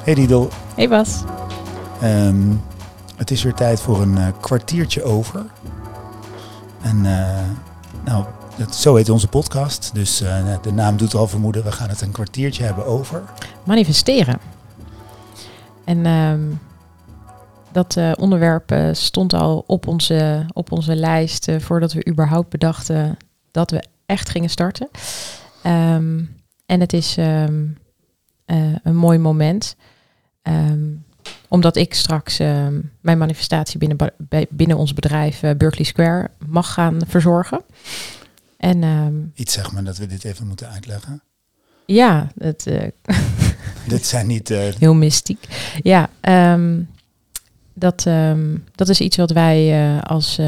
Hey Didel, Hey Bas. Ehm, het is weer tijd voor een eh, kwartiertje over. En eh, nou, dat, zo heet onze podcast. Dus eh, de naam doet al vermoeden, we gaan het een kwartiertje hebben over. Manifesteren. En ehm, dat onderwerp stond al op onze, op onze lijst voordat we überhaupt bedachten dat we echt gingen starten. Ehm, en het is eh, een mooi moment. Ehm, omdat ik straks ehm, mijn manifestatie binnen, binnen ons bedrijf eh, Berkeley Square mag gaan verzorgen. En ehm, Iets zeg maar dat we dit even moeten uitleggen. ja, het, eh, dit zijn niet... heel mystiek. Ja, dat, dat is iets wat wij als,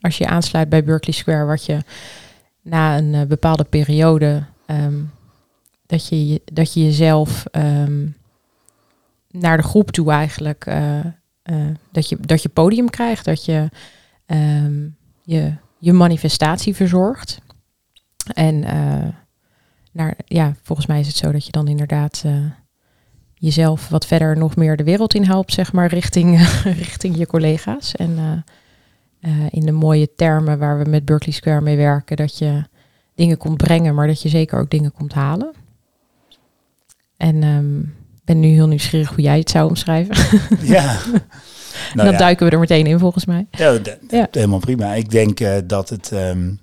als je aansluit bij Berkeley Square, wat je na een bepaalde periode, dat, je, dat je jezelf ehm, naar de groep toe eigenlijk, eh, eh, dat, je, dat je podium krijgt, dat je ehm, je, je manifestatie verzorgt. En eh, naar, ja, volgens mij is het zo dat je dan inderdaad jezelf wat verder nog meer de wereld in helpt, zeg maar, richting, richting je collega's. En in de mooie termen waar we met Berkeley Square mee werken, dat je dingen komt brengen, maar dat je zeker ook dingen komt halen. En ik ben nu heel nieuwsgierig hoe jij het zou omschrijven. ja. Nou dan ja, duiken we er meteen in, volgens mij. ja, helemaal prima. Ik denk eh, dat het... ehm,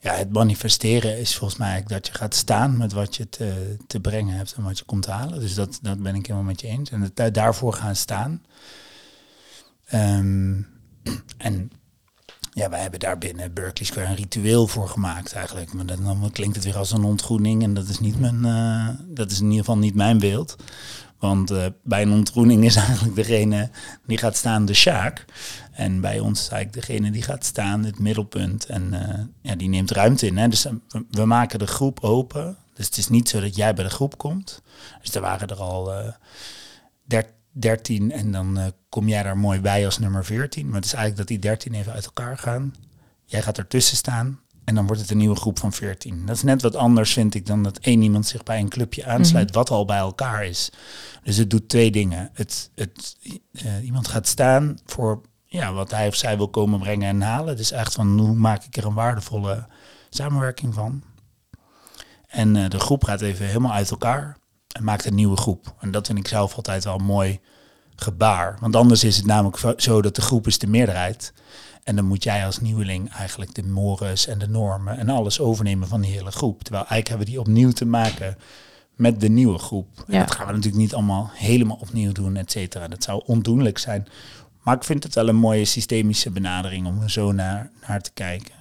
ja, het manifesteren is volgens mij dat je gaat staan met wat je te, te brengen hebt en wat je komt halen. Dus dat, dat ben ik helemaal met je eens. En het, da- daarvoor gaan staan. Ehm, en ja, wij hebben daar binnen Berkeley Square een ritueel voor gemaakt eigenlijk. Maar dan, dan klinkt het weer als een ontgroening en dat is, niet mijn, eh, dat is in ieder geval niet mijn beeld. Want eh, bij een ontgroening is eigenlijk degene die gaat staan de Sjaak. En bij ons is eigenlijk degene die gaat staan het middelpunt. En eh, ja, die neemt ruimte in. Hè? Dus we, maken de groep open. Dus het is niet zo dat jij bij de groep komt. Dus er waren er al eh, der- 13 en dan eh, kom jij daar mooi bij als nummer 14. Maar het is eigenlijk dat die 13 even uit elkaar gaan. Jij gaat ertussen staan en dan wordt het een nieuwe groep van 14. Dat is net wat anders, vind ik, dan dat één iemand zich bij een clubje aansluit, wat al bij elkaar is. Dus het doet twee dingen. Het, het, eh, iemand gaat staan voor ja, wat hij of zij wil komen brengen en halen. Dus echt van hoe maak ik er een waardevolle samenwerking van. En eh, de groep gaat even helemaal uit elkaar en maakt een nieuwe groep. En dat vind ik zelf altijd wel een mooi gebaar. Want anders is het namelijk zo- dat de groep is de meerderheid. En dan moet jij als nieuweling eigenlijk de mores en de normen en alles overnemen van die hele groep. Terwijl eigenlijk hebben we die opnieuw te maken met de nieuwe groep. En Ja. dat gaan we natuurlijk niet allemaal helemaal opnieuw doen, et cetera. Dat zou ondoenlijk zijn. Maar ik vind het wel een mooie systemische benadering om er zo naar, naar te kijken.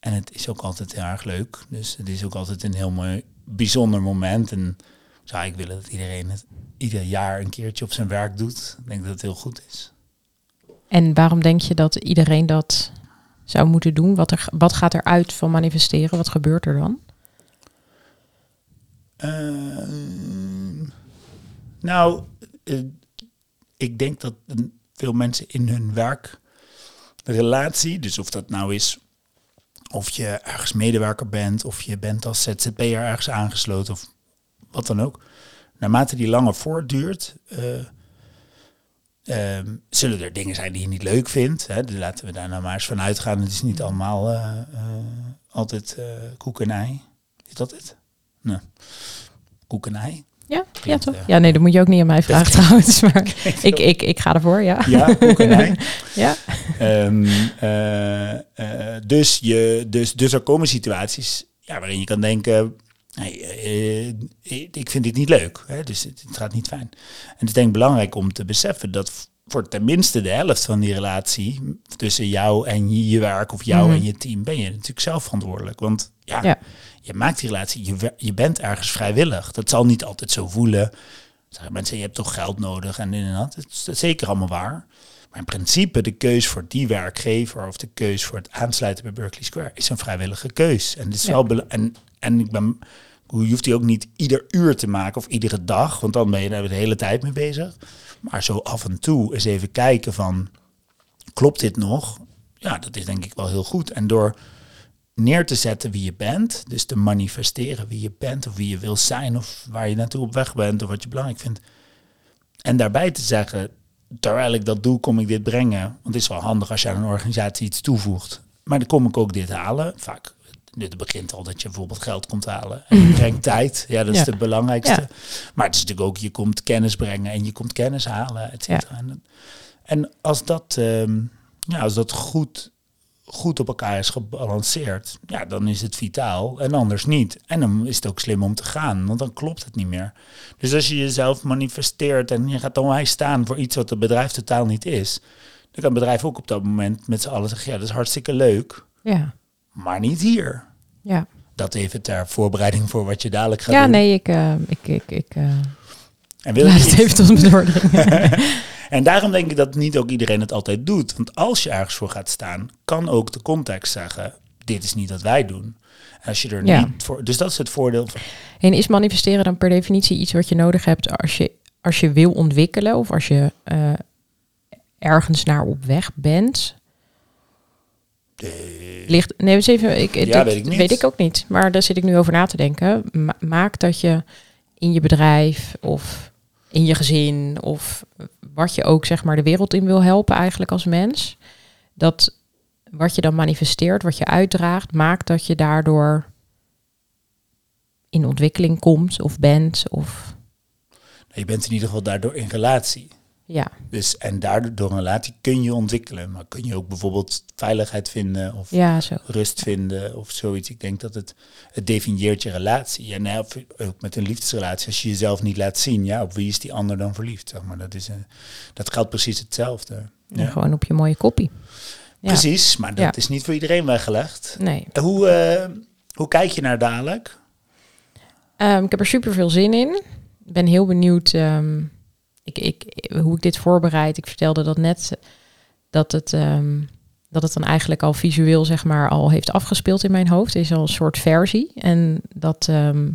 En het is ook altijd heel erg leuk. Dus het is ook altijd een heel mooi, bijzonder moment. En zou ik willen dat iedereen het ieder jaar een keertje op zijn werk doet. Ik denk dat het heel goed is. En waarom denk je dat iedereen dat zou moeten doen? Wat, er, wat gaat er uit van manifesteren? Wat gebeurt er dan? Ehm, nou, eh, ik denk dat veel mensen in hun werkrelatie, dus of dat nou is of je ergens medewerker bent, of je bent als ZZP'er ergens aangesloten, of wat dan ook, naarmate die langer voortduurt, eh, ehm, zullen er dingen zijn die je niet leuk vindt. Hè? Dus laten we daar nou maar eens van uitgaan. Het is niet allemaal eh, eh, altijd koek en ei. Is dat het? Nee. Koek en ei? Ja, ja toch? Ja, nee, dat moet je ook niet aan mij vragen trouwens. Maar ik, ik, ik ga ervoor, ja. Ja, koek en ei. Ja, Ehm, eh, eh, dus, je, dus, dus er komen situaties ja, waarin je kan denken, hey, eh, eh, ik vind dit niet leuk, hè, dus het, het gaat niet fijn. En het is denk ik belangrijk om te beseffen dat voor tenminste de helft van die relatie tussen jou en je, werk of jou Mhm. en je team ben je natuurlijk zelf verantwoordelijk. Want ja, Ja. je maakt die relatie, je, je bent ergens vrijwillig. Dat zal niet altijd zo voelen. Zeggen mensen, je hebt toch geld nodig en dit en dat. Is, dat is zeker allemaal waar. Maar in principe de keus voor die werkgever of de keus voor het aansluiten bij Berkeley Square is een vrijwillige keus. En, het is Ja. wel en, en ik ben, je hoeft die ook niet ieder uur te maken of iedere dag, want dan ben je daar de hele tijd mee bezig. Maar zo af en toe eens even kijken van, klopt dit nog? Ja, dat is denk ik wel heel goed. En door neer te zetten wie je bent. Dus te manifesteren wie je bent of wie je wil zijn of waar je naartoe op weg bent of wat je belangrijk vindt. En daarbij te zeggen, terwijl ik dat doe, kom ik dit brengen. Want het is wel handig als je aan een organisatie iets toevoegt. Maar dan kom ik ook dit halen. Vaak, dit begint al dat je bijvoorbeeld geld komt halen. En je brengt tijd. Ja, dat is Ja. het belangrijkste. Ja. Maar het is natuurlijk ook, je komt kennis brengen en je komt kennis halen, et cetera. En, en als dat, ehm, ja, als dat goed, goed op elkaar is gebalanceerd, ja, dan is het vitaal en anders niet. En dan is het ook slim om te gaan, want dan klopt het niet meer. Dus als je jezelf manifesteert en je gaat dan staan voor iets wat het bedrijf totaal niet is, dan kan het bedrijf ook op dat moment met z'n allen zeggen, ja, dat is hartstikke leuk, Ja, maar niet hier. ja. Dat even ter voorbereiding voor wat je dadelijk gaat ja doen. nee, ik, eh, ik, ik, ik eh, En wil laat het even tot me doordringen. En daarom denk ik dat niet ook iedereen het altijd doet. Want als je ergens voor gaat staan, kan ook de context zeggen: dit is niet wat wij doen. En als je er Ja. niet voor. Dus dat is het voordeel. Van, En is manifesteren dan per definitie iets wat je nodig hebt als je, als je wil ontwikkelen of als je eh, ergens naar op weg bent? Ligt, nee, eens even, ik, Ja, dat weet ik niet. weet ik ook niet. Maar daar zit ik nu over na te denken. Ma- maak dat je in je bedrijf of in je gezin of wat je ook zeg maar de wereld in wil helpen eigenlijk als mens. Dat wat je dan manifesteert, wat je uitdraagt, maakt dat je daardoor in ontwikkeling komt of bent of je bent in ieder geval daardoor in relatie. Ja, Dus, en daardoor door een relatie kun je ontwikkelen. Maar kun je ook bijvoorbeeld veiligheid vinden of ja zo. rust vinden of zoiets. Ik denk dat het, het definieert je relatie. En ja, ook met een liefdesrelatie, als je jezelf niet laat zien, ja, op wie is die ander dan verliefd? Zeg maar. dat, is, een, dat geldt precies hetzelfde. En Ja. gewoon op je mooie koppie. Ja. Precies, maar dat is niet voor iedereen weggelegd. Nee. Hoe, eh, hoe kijk je naar dadelijk? Ehm, ik heb er super veel zin in. Ik ben heel benieuwd ehm, ik, hoe ik dit voorbereid. Ik vertelde dat net dat het, ehm, dat het dan eigenlijk al visueel zeg maar al heeft afgespeeld in mijn hoofd. Is al een soort versie. En dat ehm,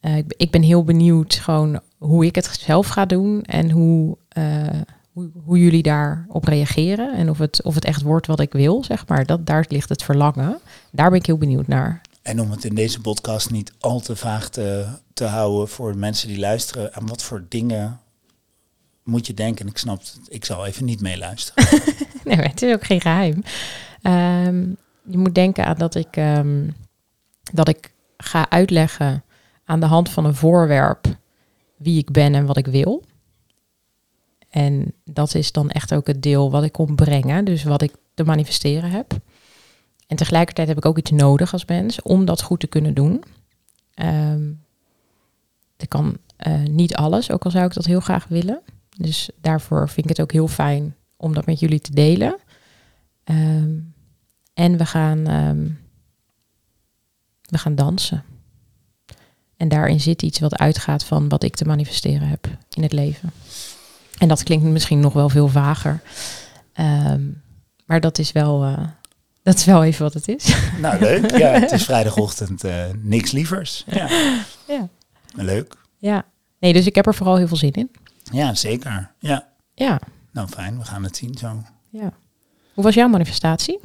eh, ik, ik ben heel benieuwd gewoon hoe ik het zelf ga doen en hoe, eh, hoe, hoe jullie daarop reageren. En of het, of het echt wordt wat ik wil, zeg maar. Dat, daar ligt het verlangen. Daar ben ik heel benieuwd naar. En om het in deze podcast niet al te vaag te, te houden voor mensen die luisteren, aan wat voor dingen moet je denken? En ik snap het, ik zal even niet meeluisteren. Nee, het is ook geen geheim. Ehm, je moet denken aan dat ik, ehm, dat ik ga uitleggen aan de hand van een voorwerp wie ik ben en wat ik wil. En dat is dan echt ook het deel wat ik kom brengen, dus wat ik te manifesteren heb. En tegelijkertijd heb ik ook iets nodig als mens om dat goed te kunnen doen. Ehm ik kan eh, niet alles, ook al zou ik dat heel graag willen. Dus daarvoor vind ik het ook heel fijn om dat met jullie te delen. Ehm, en we gaan, ehm, we gaan dansen. En daarin zit iets wat uitgaat van wat ik te manifesteren heb in het leven. En dat klinkt misschien nog wel veel vager. Ehm, maar dat is wel, eh, dat is wel even wat het is. nou, leuk. Ja, het is vrijdagochtend, eh, niks lievers. Ja. Ja. Leuk. ja. Nee, dus ik heb er vooral heel veel zin in. Ja, zeker. Ja. Ja. Nou, fijn. We gaan het zien zo. ja. Hoe was jouw manifestatie?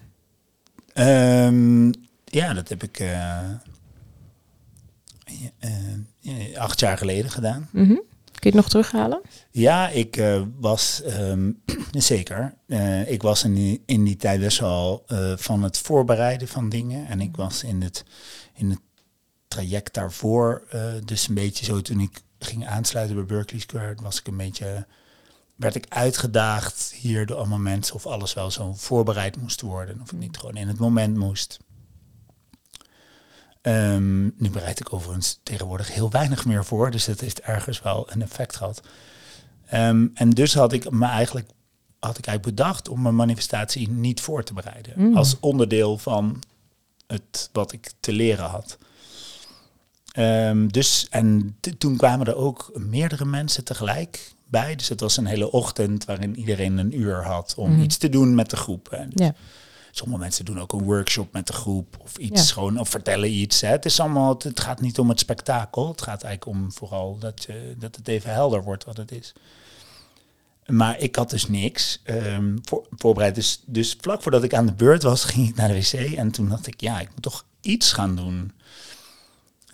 Ehm, ja, dat heb ik eh, eh, ja, acht jaar geleden gedaan. Mhm. Kun je het nog terughalen? Ja, ik eh, was ehm, zeker. eh, ik was in die, in die tijd best wel eh, van het voorbereiden van dingen. En ik was in het, in het traject daarvoor, eh, dus een beetje zo toen ik ging aansluiten bij Berkeley Square, was ik een beetje, werd ik uitgedaagd hier door allemaal mensen of alles wel zo voorbereid moest worden. Of ik niet gewoon in het moment moest. Ehm, nu bereid ik overigens tegenwoordig heel weinig meer voor, dus dat heeft ergens wel een effect gehad. Ehm, en dus had ik me eigenlijk, had ik eigenlijk bedacht om mijn manifestatie niet voor te bereiden. Mm. Als onderdeel van het wat ik te leren had. Ehm, dus, en toen kwamen er ook meerdere mensen tegelijk bij. Dus het was een hele ochtend waarin iedereen een uur had om Mhm. iets te doen met de groep. En Ja. Sommige mensen doen ook een workshop met de groep of iets Ja. gewoon of vertellen iets. Hè. Het is allemaal, het gaat niet om het spektakel. Het gaat eigenlijk om vooral dat, je, dat het even helder wordt wat het is. Maar ik had dus niks ehm, voor, voorbereid. Dus, dus vlak voordat ik aan de beurt was, ging ik naar de wc. En toen dacht ik, ja, ik moet toch iets gaan doen.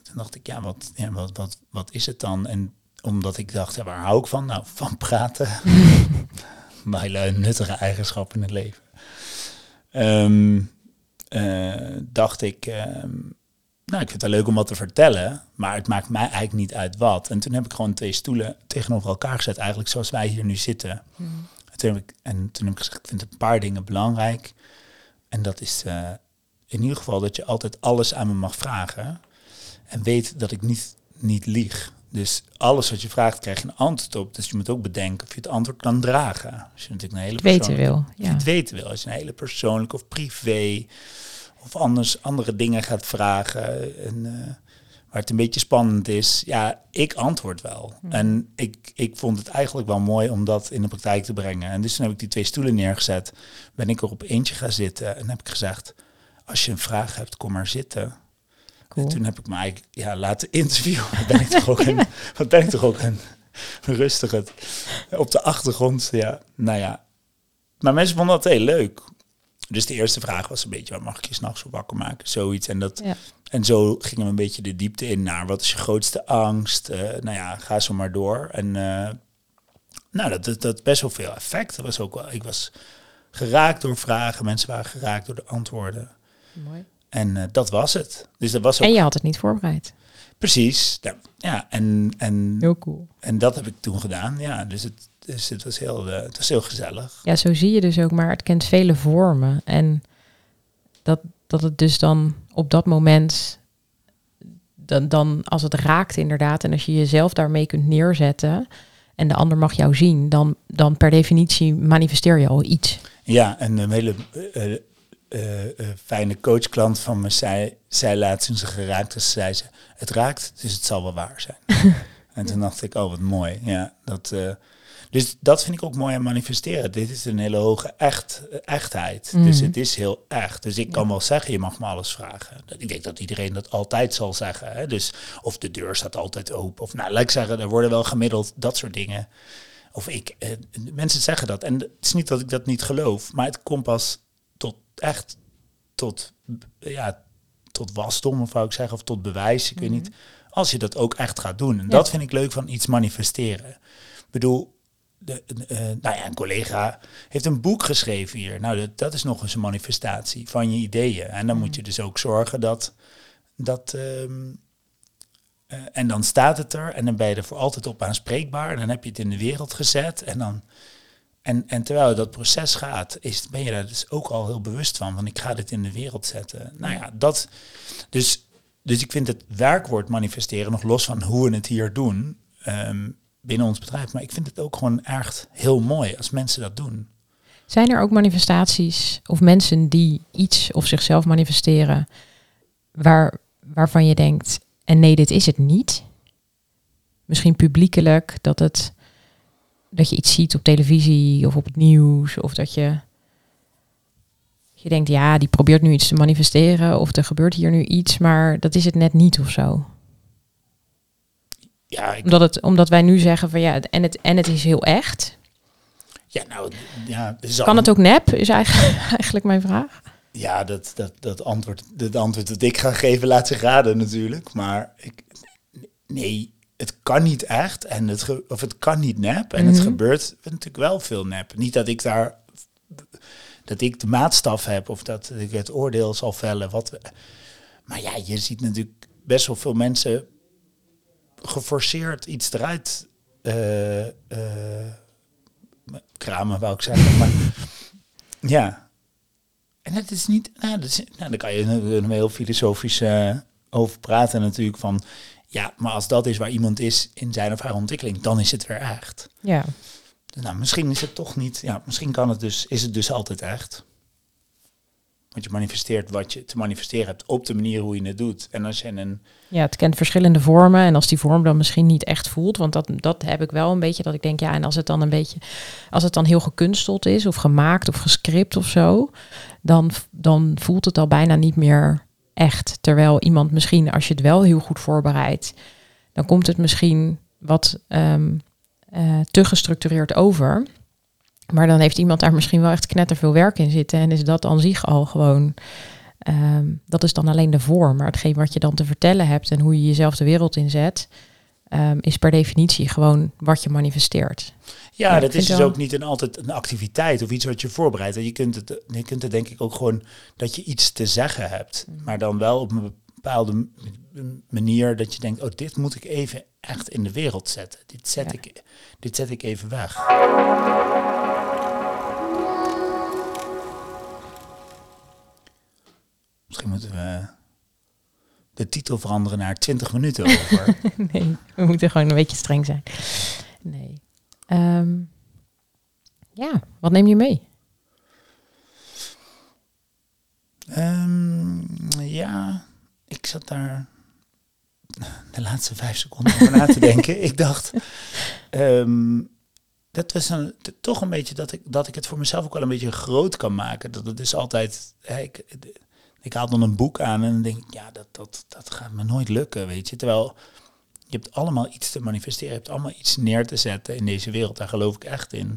Toen dacht ik, ja, wat, ja, wat, wat, wat is het dan? En omdat ik dacht, ja, waar hou ik van? Nou, van praten. Mijn nuttige eigenschap in het leven. Ehm, eh, dacht ik, ehm, nou, ik vind het leuk om wat te vertellen, maar het maakt mij eigenlijk niet uit wat. En toen heb ik gewoon twee stoelen tegenover elkaar gezet, eigenlijk zoals wij hier nu zitten. Hmm. En, toen heb ik, en toen heb ik gezegd, ik vind een paar dingen belangrijk. En dat is uh, in ieder geval dat je altijd alles aan me mag vragen. En weet dat ik niet, niet lieg. Dus alles wat je vraagt, krijg je een antwoord op. Dus je moet ook bedenken of je het antwoord kan dragen. Als je natuurlijk een hele weten wil. Ja. Je het weten wil. Als je een hele persoonlijk of privé of anders andere dingen gaat vragen. En, uh, waar het een beetje spannend is. Ja, ik antwoord wel. Hmm. En ik, ik vond het eigenlijk wel mooi om dat in de praktijk te brengen. En dus toen heb ik die twee stoelen neergezet. Ben ik er op eentje gaan zitten en heb ik gezegd... als je een vraag hebt, kom maar zitten. Cool. En toen heb ik me eigenlijk ja, laten interviewen. Wat ben ik toch ook een, wat ben ik toch ook een rustig het, op de achtergrond. Ja, nou ja. Maar mensen vonden dat heel leuk. Dus de eerste vraag was een beetje, waar mag ik je s'nachts op wakker maken? Zoiets. En, dat, ja. en zo gingen we een beetje de diepte in naar, wat is je grootste angst? Uh, nou ja, ga zo maar door. En uh, nou, dat, dat, dat best wel veel effect. Dat was ook wel, ik was geraakt door vragen, mensen waren geraakt door de antwoorden. Mooi. En uh, dat was het. Dus dat was ook... En je had het niet voorbereid. Precies. Ja, ja en, en, heel cool. En dat heb ik toen gedaan. Ja, dus het, dus het, was heel, uh, het was heel gezellig. Ja, zo zie je dus ook, maar het kent vele vormen. En dat, dat het dus dan op dat moment, dan, dan als het raakt inderdaad, en als je jezelf daarmee kunt neerzetten en de ander mag jou zien, dan, dan per definitie manifesteer je al iets. Ja, en een hele uh, uh, fijne coachklant van me zei, zei laatst toen ze geraakt is, zei ze, het raakt, dus het zal wel waar zijn. en toen dacht ik, oh wat mooi. Ja, dat, uh, dus dat vind ik ook mooi aan manifesteren. Dit is een hele hoge echt, echtheid. Mm. Dus het is heel echt. Dus ik kan wel zeggen, je mag me alles vragen. Ik denk dat iedereen dat altijd zal zeggen. Hè? Dus of de deur staat altijd open. Of nou, laat ik zeggen, er worden wel gemiddeld dat soort dingen. Of ik, eh, mensen zeggen dat. En het is niet dat ik dat niet geloof, maar het komt pas echt tot, ja, tot wasdom, of wou ik zeggen, of tot bewijs, ik weet niet. Als je dat ook echt gaat doen. En ja. dat vind ik leuk van iets manifesteren. Ik bedoel, de, uh, nou ja, een collega heeft een boek geschreven hier. Nou, dat, dat is nog eens een manifestatie van je ideeën. En dan moet je dus ook zorgen dat. dat um, uh, en dan staat het er en dan ben je er voor altijd op aanspreekbaar. En dan heb je het in de wereld gezet. En, dan, en, en terwijl dat proces gaat, is, ben je daar dus ook al heel bewust van. Van ik ga dit in de wereld zetten. Nou ja, dat. Dus, dus ik vind het werkwoord manifesteren, nog los van hoe we het hier doen. Um, binnen ons bedrijf. Maar ik vind het ook gewoon echt heel mooi als mensen dat doen. Zijn er ook manifestaties of mensen die iets of zichzelf manifesteren waar, waarvan je denkt, en nee, dit is het niet? Misschien publiekelijk, dat, het, dat je iets ziet op televisie of op het nieuws, of dat je, je denkt, ja, die probeert nu iets te manifesteren, of er gebeurt hier nu iets, maar dat is het net niet of zo. Ja, ik... omdat, het, omdat wij nu zeggen van ja, en het, en het is heel echt. Ja, nou, ja. Kan het ook nep, is eigenlijk, eigenlijk mijn vraag. Ja, dat, dat, dat antwoord, het antwoord dat ik ga geven laat zich raden natuurlijk. Maar ik, nee, het kan niet echt en het, ge, of het kan niet nep. En mm -hmm. het gebeurt natuurlijk wel veel nep. Niet dat ik daar, dat ik de maatstaf heb of dat ik het oordeel zal vellen. Wat we, maar ja, je ziet natuurlijk best wel veel mensen geforceerd iets eruit uh, uh, kramen, wou ik zeggen. Maar ja. En het is niet, nou, dat is, nou daar kan je een heel filosofisch uh, over praten natuurlijk van, ja, maar als dat is waar iemand is in zijn of haar ontwikkeling, dan is het weer echt. Ja. Nou, misschien is het toch niet, ja, misschien kan het dus, is het dus altijd echt. Want je manifesteert wat je te manifesteren hebt op de manier hoe je het doet. En als je een. Ja, het kent verschillende vormen. En als die vorm dan misschien niet echt voelt, want dat, dat heb ik wel een beetje dat ik denk, ja, en als het dan een beetje, als het dan heel gekunsteld is, of gemaakt of gescript of zo, dan, dan voelt het al bijna niet meer echt. Terwijl iemand misschien, als je het wel heel goed voorbereidt, dan komt het misschien wat um, uh, te gestructureerd over. Maar dan heeft iemand daar misschien wel echt knetterveel werk in zitten. En is dat aan zich al gewoon. ehm, dat is dan alleen de vorm. Maar hetgeen wat je dan te vertellen hebt en hoe je jezelf de wereld inzet. Ehm, is per definitie gewoon wat je manifesteert. Ja, dat is dus wel- ook niet een, altijd een activiteit of iets wat je voorbereidt. En Je kunt, het, je kunt het denk ik ook gewoon dat je iets te zeggen hebt. Mm. Maar dan wel op een bepaalde manier dat je denkt, oh, dit moet ik even echt in de wereld zetten. Dit zet, Ja. ik, dit zet ik even weg. Misschien moeten we de titel veranderen naar 20 minuten over. nee, we moeten gewoon een beetje streng zijn. Nee. Ehm, ja, wat neem je mee? Ehm, ja, ik zat daar de laatste vijf seconden over na te denken. Ik dacht, ehm, dat was een, toch een beetje dat ik, dat ik het voor mezelf ook wel een beetje groot kan maken. Dat het is altijd, hè, ik, ik haal dan een boek aan en dan denk ik, ja, dat, dat, dat gaat me nooit lukken, weet je. Terwijl je hebt allemaal iets te manifesteren, je hebt allemaal iets neer te zetten in deze wereld. Daar geloof ik echt in.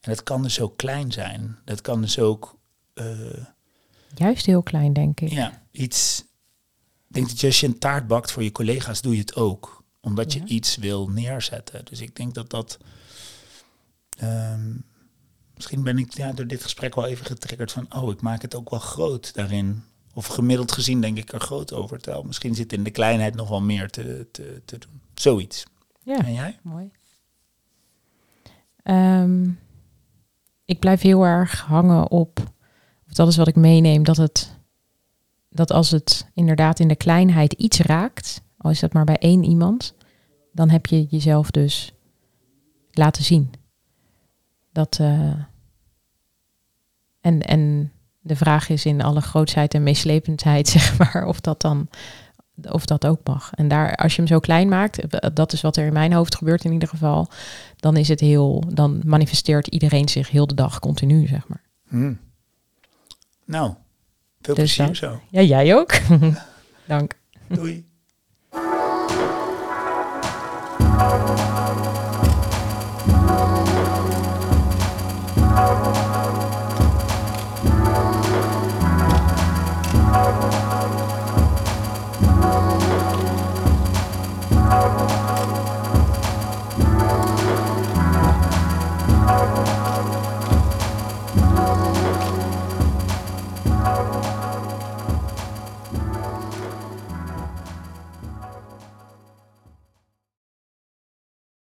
En dat kan dus zo klein zijn. Dat kan dus ook... eh, Juist heel klein, denk ik. ja, iets. Ik denk dat als je een taart bakt voor je collega's, doe je het ook. Omdat Ja. je iets wil neerzetten. Dus ik denk dat dat. ehm, misschien ben ik ja, door dit gesprek wel even getriggerd van. Oh, ik maak het ook wel groot daarin. Of gemiddeld gezien denk ik er groot over. Terwijl misschien zit in de kleinheid nog wel meer te, te, te doen. Zoiets. Ja, En jij? mooi. Ehm, ik blijf heel erg hangen op, of dat is wat ik meeneem, dat het, dat als het inderdaad in de kleinheid iets raakt, al is dat maar bij één iemand, dan heb je jezelf dus laten zien. Dat, eh, en, en de vraag is in alle grootsheid en meeslependheid, zeg maar, of dat dan of dat ook mag. En daar, als je hem zo klein maakt, eh, dat is wat er in mijn hoofd gebeurt in ieder geval, dan is het heel, dan manifesteert iedereen zich heel de dag continu, zeg maar. Hm. Nou, veel Dus plezier zo. Ja, jij ook. Dank. Doei.